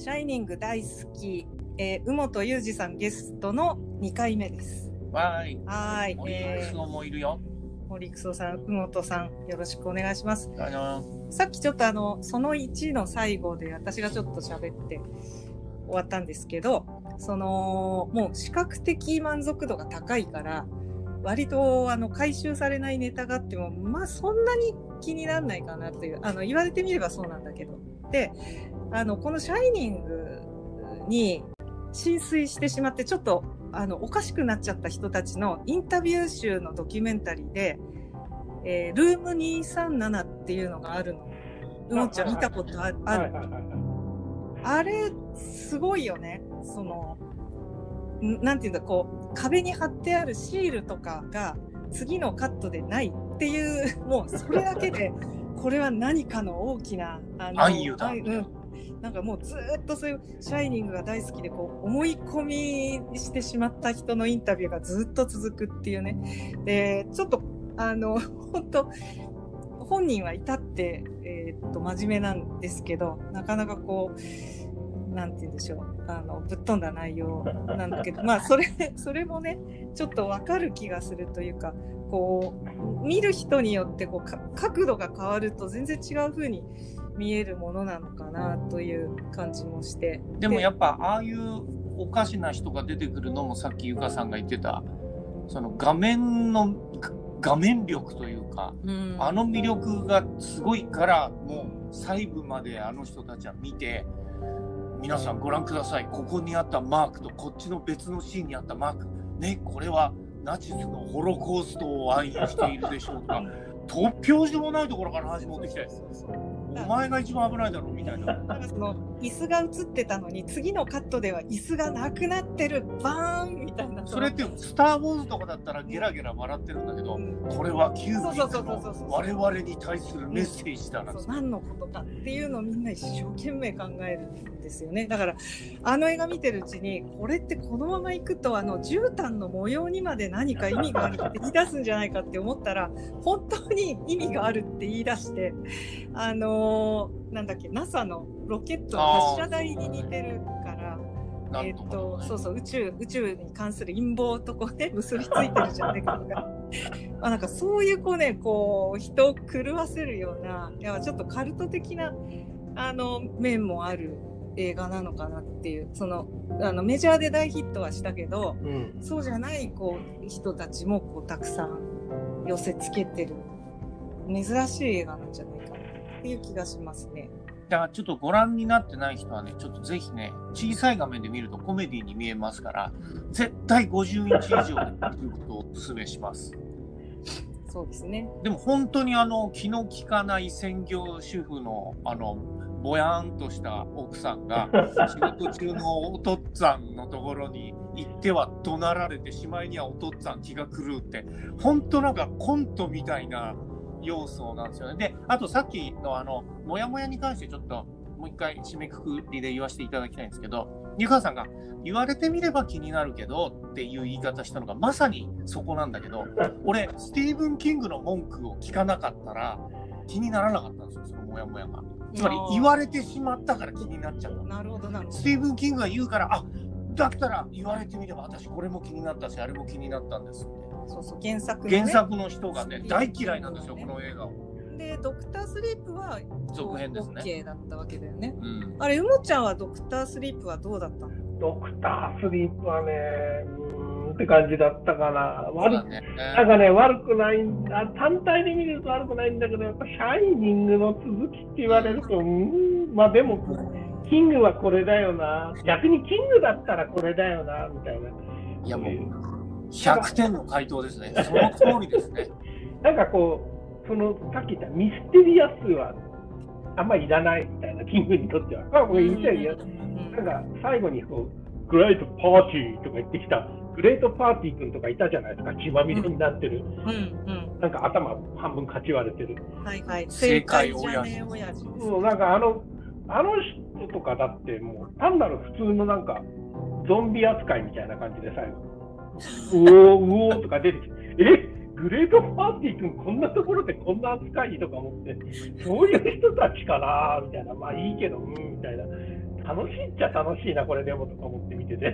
シャイニング大好き、えー、宇本裕二さんゲストの2回目です。わーい。はーい。森えクソもいるよ。ー、森久さん、宇本さん、よろしくお願いします。あのさっきちょっとあの、その1の最後で私がちょっと喋って終わったんですけど、その、もう視覚的満足度が高いから、割とあの回収されないネタがあっても、まあそんなに気にならないかなという、あの言われてみればそうなんだけど。で、あの、このシャイニングに浸水してしまって、ちょっとあのおかしくなっちゃった人たちのインタビュー集のドキュメンタリーで、えールーム237っていうのがあるの。うもちゃん見たことあある。あれ、すごいよね。その、んなんていうんだ、こう、壁に貼ってあるシールとかが次のカットでないっていう、もうそれだけで、これは何かの大きな、あの 暗喩だあうん。なんかもうずーっとそういうシャイニングが大好きでこう思い込みしてしまった人のインタビューがずっと続くっていうね。で、ちょっとあの、本当本人は至って、えーっと、真面目なんですけど、なかなかこう、なんて言うんでしょう、あの、ぶっ飛んだ内容なんだけど、まあ、それ、それもね、ちょっとわかる気がするというか、こう、見る人によって、こうか、角度が変わると全然違う風に見えるものなのかなという感じもして。でもやっぱああいうおかしな人が出てくるのもさっきゆかさんが言ってたその画面のが画面力というかうん。あの魅力がすごいからもう細部まであの人たちは見て皆さんご覧ください。ここにあったマークとこっちの別のシーンにあったマーク。ねこれはナチスのホロコーストを暗喩しているでしょうとか突拍子もないところから話持ってきてお前が一番危ないだろみたいな。なんかその椅子が映ってたのに次のカットでは椅子がなくなってる。バーンみたいな。それって「スター・ウォーズ」とかだったらゲラゲラ笑ってるんだけどうん。これはキュービックの我々に対するメッセージだな。何のことかっていうのをみんな一生懸命考えるんですよね。だからあの映画見てるうちにこれってこのままいくとあの絨毯の模様にまで何か意味があるって言い出すんじゃないかって思ったら本当に意味があるって言い出してあのーなんだっけ NASA のロケットの発射台に似てるから。えっなんとそうそう、宇宙、宇宙に関する陰謀とこうね、結びついてるじゃないかとか。あなんかそういうこうね、こう、人を狂わせるような、いや、ちょっとカルト的な、あの、面もある映画なのかなっていう、その、あの、メジャーで大ヒットはしたけど、うん。そうじゃない、こう、人たちも、こう、たくさん寄せつけてる、珍しい映画なんじゃないかなっていう気がしますね。だちょっとご覧になってない人はねちょっとぜひね小さい画面で見るとコメディに見えますから絶対50インチ以上で見ることをお勧めしますそうですね。でも本当にあの気の利かない専業主婦のあのぼやーんとした奥さんが 仕事中のお父っつぁんのところに行っては怒鳴られてしまいにはお父っつぁん気が狂うって本当なんかコントみたいな要素なんですよね。であとさっきのあのモヤモヤに関してちょっともう一回締めくくりで言わせていただきたいんですけど湯川さんが言われてみれば気になるけどっていう言い方したのがまさにそこなんだけど俺スティーブン・キングの文句を聞かなかったら気にならなかったんですよそのモヤモヤが。つまり言われてしまったから気になっちゃった。なるほど、なるほどス。ティーブン・キングが言うからあだったら言われてみれば私これも気になったしあれも気になったんですってそうそう、原作の、ね。原作の人がね大嫌いなんですよこの映画を。で、ドクタースリープは続編ですね OK だったわけだよね。うんあれ、うもちゃんはドクタースリープはどうだったの？ドクタースリープはね、うーんって感じだったかな。悪ね。なんかね、悪くないんだ。単体で見ると悪くないんだけど、やっぱシャイニングの続きって言われると、うーん、まあでも、キングはこれだよな。逆にキングだったらこれだよな、みたいな。いやもう100点の回答ですね。その通りですね。なんかこう、その、さっき言ったミステリアスはあんまりいらないみたいな、キングにとっては。まあ、これ言いたいよ。なんか最後にこう、グレートパーティーとか言ってきた、グレートパーティー君とかいたじゃないですか、血まみれになってる。うんなんか頭半分かち割れてる。うん。はいはい。正解親父です。もうなんかあの、あの人とかだってもう単なる普通のなんか、ゾンビ扱いみたいな感じで最後、うおー、うおーとか出てきて、え？グレートパーティー君こんなところでこんな扱いとか思って、そういう人たちかなみたいな、まあいいけど、うん、みたいな。楽しいっちゃ楽しいな、これでもとか思って見てて、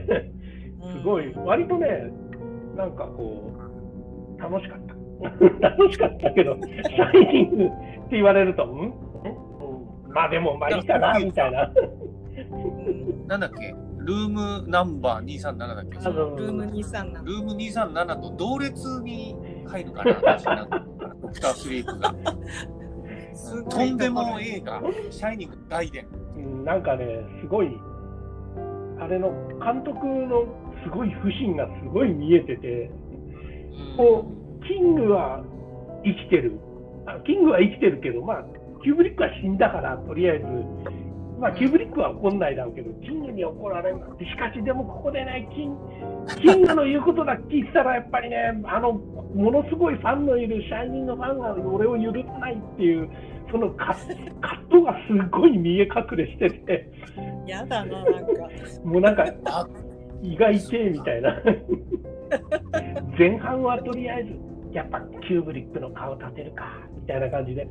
うん。すごい、割とね、なんかこう、楽しかった。楽しかったけど、シャイニングって言われると、んん？うん。まあでも、まあいいかな、みたいな。うん。なんだっけ？ルームナンバー237だっけ？あのルーム237ルーム237と同列に入るから、私なんかドクタースリープが。とんでも映画、シャイニング大伝。うんなんかね、すごい、あれの監督のすごい腐心がすごい見えてて、こう、キングは生きてる。あキングは生きてるけど、まあ、キューブリックは死んだから、とりあえず、まあ、キューブリックは怒んないだろうけど、キングに怒られるなんて、しかしでもここでね、キン キングの言うことだけ聞いてたら、やっぱりね、あの、ものすごいファンのいるシャイニングファンが俺を許さないっていう、その葛葛藤がすごい見え隠れしてて、やだな、なんか。もうなんか、あ意外性みたいな。前半はとりあえず、やっぱキューブリックの顔立てるか、みたいな感じで、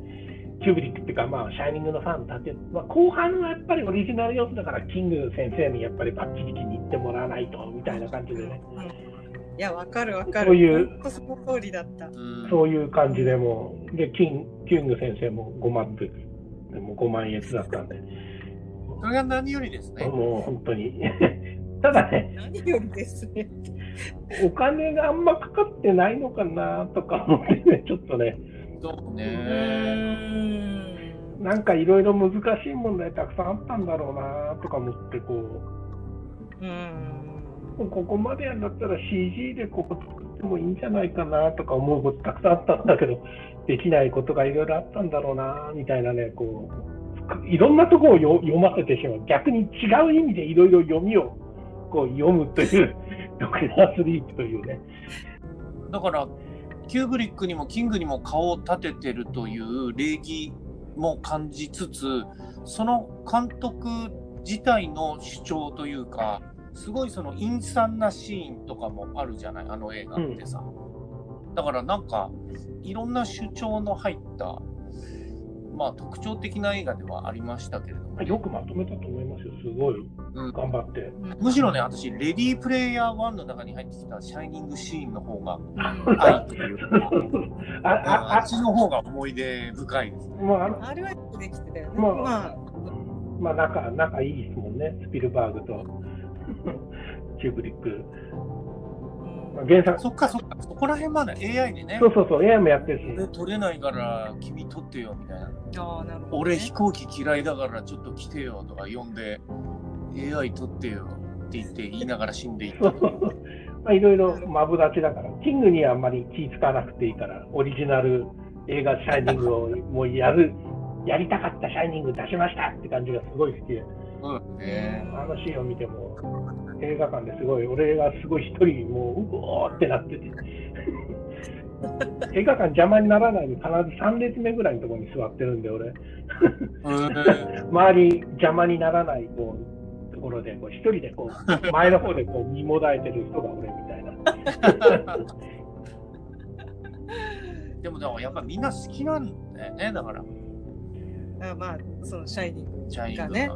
キューブリックっていうか、まあ、シャイニングのファン立てる。まあ、後半はやっぱりオリジナル要素だから、キング先生にやっぱりバッチリ気に入ってもらわないと、みたいな感じでね。うんいや、わかるわかる。そういうその通りだった。うんそういう感じでもう、で、キンキング先生も5万で、でも5万円だったんで、それが何よりですね。もう本当に。ただね、何よりですね。お金があんまかかってないのかなとか思ってね、ちょっとね、そううね。なんかいろいろ難しい問題たくさんあったんだろうなとか思ってこうん。う、ここまでやんだったら CG でここ作ってもいいんじゃないかなとか思うことたくさんあったんだけど、できないことがいろいろあったんだろうなみたいなね、こう、いろんなところをよ読ませてしまう。逆に違う意味でいろいろ読みをこう読むという、ドクタースリープというね。だから、キューブリックにもキングにも顔を立ててるという礼儀も感じつつ、その監督自体の主張というか、すごいその陰惨なシーンとかもあるじゃない、あの映画ってさ。だからなんか、いろんな主張の入った、まあ特徴的な映画ではありましたけれども、よくまとめたと思いますよ、すごいうん頑張って。むしろね、私、レディープレイヤー1の中に入ってきたシャイニングシーンの方が、うん愛というか、あああっちの方が思い出深いですね。あもうあのあれはよくできてたよね。まあまあ、まあ仲、仲いいですもんね、スピルバーグと キューブリック。原作、そっかそっか、そこら辺まで AI でね。そ、うそうそう、AI もやってるし、俺取れないから君取ってよみたいな。ああ、なるほど、ね。俺飛行機嫌いだからちょっと来てよとか呼んで、AI 取ってよって言って言いながら死んでいった。まあいろいろマブダチだから、キングにはあんまり気使わなくていいから、オリジナル映画シャイニングをもうやる、やりたかったシャイニング出しましたって感じがすごい好きで、うんね。あのシーンを見ても、映画館ですごい、俺がすごい一人、もう、うおーってなってて。映画館邪魔にならないように必ず3列目ぐらいのところに座ってるんで、俺。うん周り邪魔にならないこうところでこう一人でこう前の方でこう見もだえてる人が俺みたいな。でもだからやっぱみんな好きなんだよね、だから。あまあ、そのシャイニングがね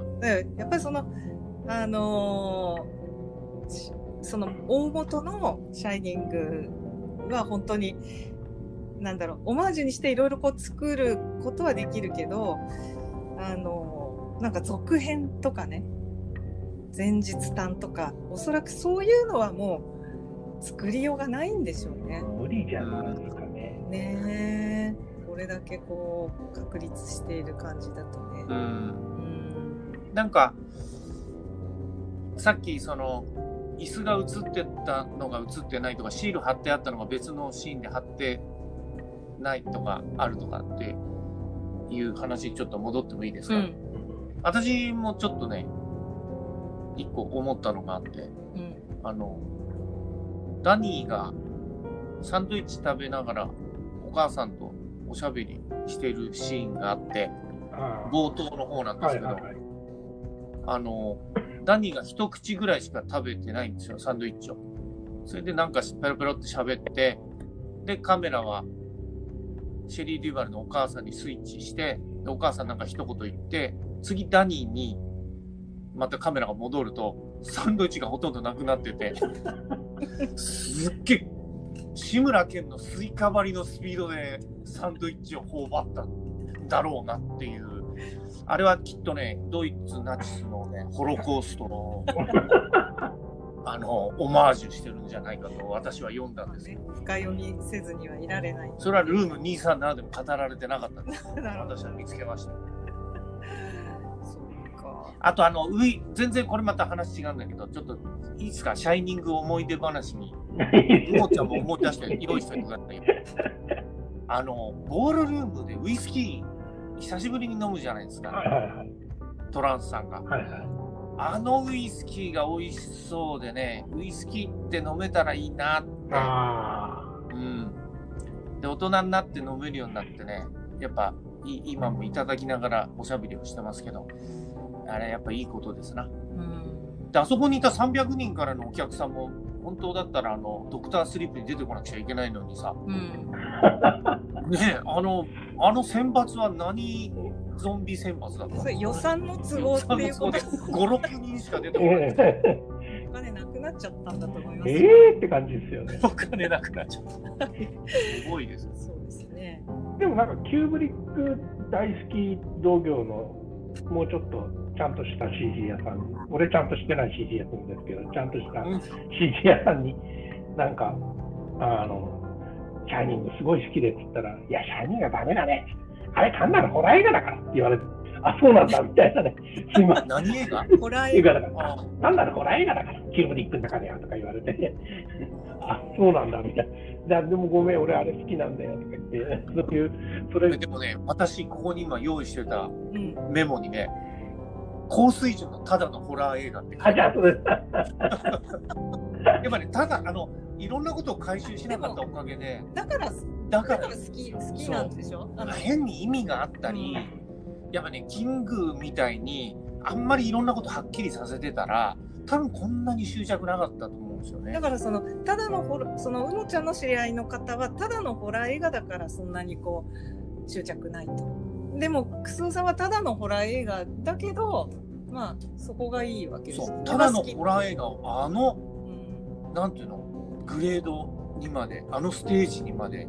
やっぱりその、あのーしその大元のシャイニングは本当に、なんだろう、オマージュにしていろいろこう作ることはできるけど、あのーなんか続編とかね、前日短とか、おそらくそういうのはもう作りようがないんでしょうね。無理じゃないですかね。ねえ。これだけこう、確立している感じだとね。うん。うんなんか、さっきその、椅子が映ってたのが映ってないとか、シール貼ってあったのが別のシーンで貼ってないとかあるとかっていう話ちょっと戻ってもいいですか、うん。私もちょっとね、一個思ったのがあって、うん。あの、ダニーがサンドイッチ食べながらお母さんとおしゃべりしてるシーンがあって、冒頭の方なんですけど、はいはいはい。あの、ダニーが一口ぐらいしか食べてないんですよ、サンドイッチを。それでなんかペロペロって喋って、で、カメラはシェリー・デュバルのお母さんにスイッチして、でお母さんなんか一言言って、次ダニーにまたカメラが戻ると、サンドイッチがほとんどなくなってて、すっげえ、志村けんのスイカ張りのスピードでサンドイッチを頬張ったんだろうなっていう、あれはきっとね、ドイツナチスのね、ホロコーストの、あの、オマージュしてるんじゃないかと私は読んだんですけねど、深読みせずにはいられない。それはルーム237でも語られてなかったんです。私は見つけました。そうか。あとあの、ウイ、全然これまた話違うんだけど、ちょっといいですか、シャイニング思い出話に、うもちゃんも思い出して用意しておいてくださいよ。あの、ボールルームでウイスキー、久しぶりに飲むじゃないですはいか、はいトランスさんが。はいはいはいあのウイスキーが美味しそうでね、ウイスキーって飲めたらいいなって。あうん。で、大人になって飲めるようになってね、やっぱ、い今もいただきながらおしゃべりをしてますけど、あれやっぱいいことですな。うん。で、あそこにいた300人からのお客さんも、本当だったら、あの、ドクタースリープに出てこなくちゃいけないのにさ、うん。ねえ、あの、あの選抜は何ゾンビ選抜だった予算の都合っていうこと5、6人しか出てあ。こない。えお金なくなっちゃったんだと思います。ええって感じですよね。お金なくなっちゃった。すごいですよ。そうですね。でもなんかキューブリック大好き同業のもうちょっとちゃんとした CG 屋さん、俺ちゃんとしてない CG 屋さんですけど、ちゃんとしたうん CG 屋さんに、なんか、あの、シャイニングすごい好きでって言ったら、いや、シャイニングはダメだね。あれ単なるホラー映画だからって言われて、あ、そうなんだみたいなね。すいません。何映画？ホラー映画？だから、あ単なるホラー映画だから、キューブリックの中ではとか言われて、あ、そうなんだみたいな。でもごめん、俺あれ好きなんだよとか言って、そういう、それ、でもね、私、ここに今用意してたうん。メモにね、高水準のただのホラー映画って書あ、いてある。じゃあそれ、やっぱね、ただ、あの、いろんなことを回収しなかったおかげで、だから、だだかからら好き、好きなんでしょ？変に意味があったり、やっぱね、キングみたいに、あんまりいろんなことはっきりさせてたら、多分こんなに執着なかったと思うんですよね。だ。からそのただのホラそのうもちゃんの知り合いの方はただのホラー映画だからそんなにこう執着ないと。でもクスオさんはただのホラー映画だけどまあそこがいいわけですそう、ただのホラー映画を、あの、うん。なんていうの、グレードにまで、あのステージにまで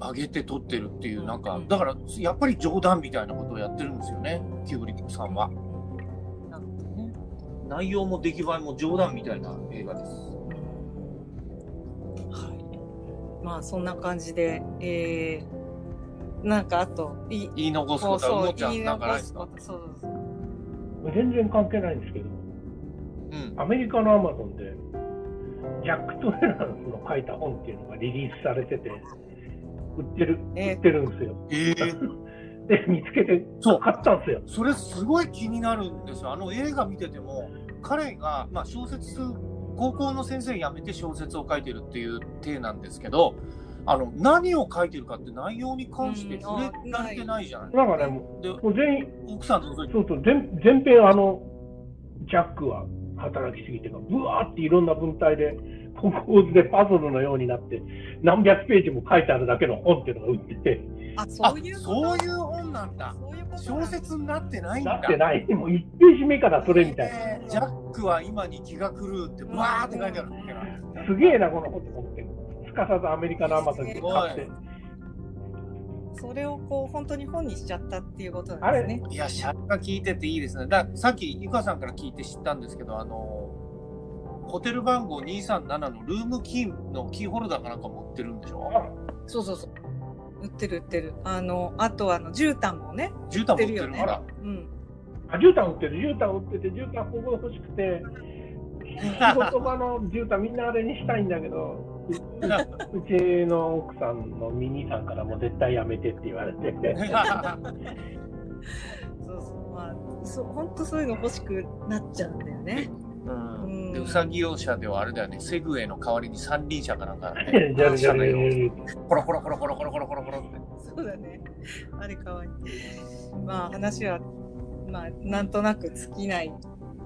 上げて撮ってるっていう、なんか、だから、やっぱり冗談みたいなことをやってるんですよね、キューブリックさんは。なるほどね。内容も出来栄えも冗談みたいな映画です。はい。まあそんな感じで、えー、なんかあとい言い残すことは、うそうもちゃん、なんかないですか？残すことそうそう全然関係ないんですけど、うん。アメリカのアマゾンで、ジャック・トレランスの書いた本っていうのがリリースされてて、売ってる、え売ってるんですよ。えー、で、見つけてそう、買ったんですよ。それすごい気になるんですよ。あの映画見てても、彼が、まあ、小説、高校の先生辞めて小説を書いてるっていう体なんですけど、あの何を書いてるかって内容に関して触れられてないじゃない。なんかね、もでう全員、奥さんとそうそうそう、全全編あの、ジャックは働きすぎてか、ぶわーっていろんな文体で、こう構図でパズルのようになって、何百ページも書いてあるだけの本っていうのが売ってて、ああそういうそういう本なんだ。そういうことなん小だ説になってないんだ。なってない。もう1ページ目からそれみたいな。えージャックは今に気が狂うって、わーって書いてある。すげえな、この本って思って。すかさずアメリカのアマゾンで買って。それをこう本当に本にしちゃったっていうことなんですね。いや、シャッが聞いてていいですね。ださっき、ゆかさんから聞いて知ったんですけど、あの、ホテル番号237のルームキーのキーホルダーかなんか持ってるんでしょ？そうそうそう。売ってる売ってる。あのあとあの絨毯もね。絨毯持ってる売ってるよねあら。うん。あ、絨毯売ってる、絨毯売ってて、絨毯ここ欲しくて、仕事場の絨毯みんなあれにしたいんだけど、ううちの奥さんのミニさんからも絶対やめてって言われて。そうそう。まあそう本当そういうの欲しくなっちゃうんだよね。うん、でうさぎ用車ではあれだよね、セグウェイの代わりに三輪車かなんかね、じゃあじゃあ車内をコロコロコロコロコロコロコロコロって。そうだね。あれかわいい。まあ話はまあなんとなく尽きない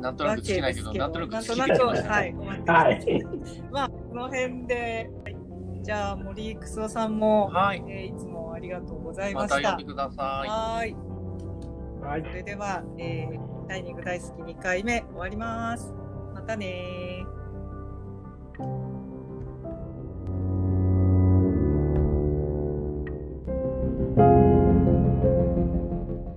なんとなわく尽きないけど、なんとなくなん尽きてきとなく。はいはい。まあこの辺で、はいじゃあ森くそさんも、はい。えーいつもありがとうございまましたた。呼んでください。はーい。はいそれでは、えーダイニング大好き2回目終わります。またねー。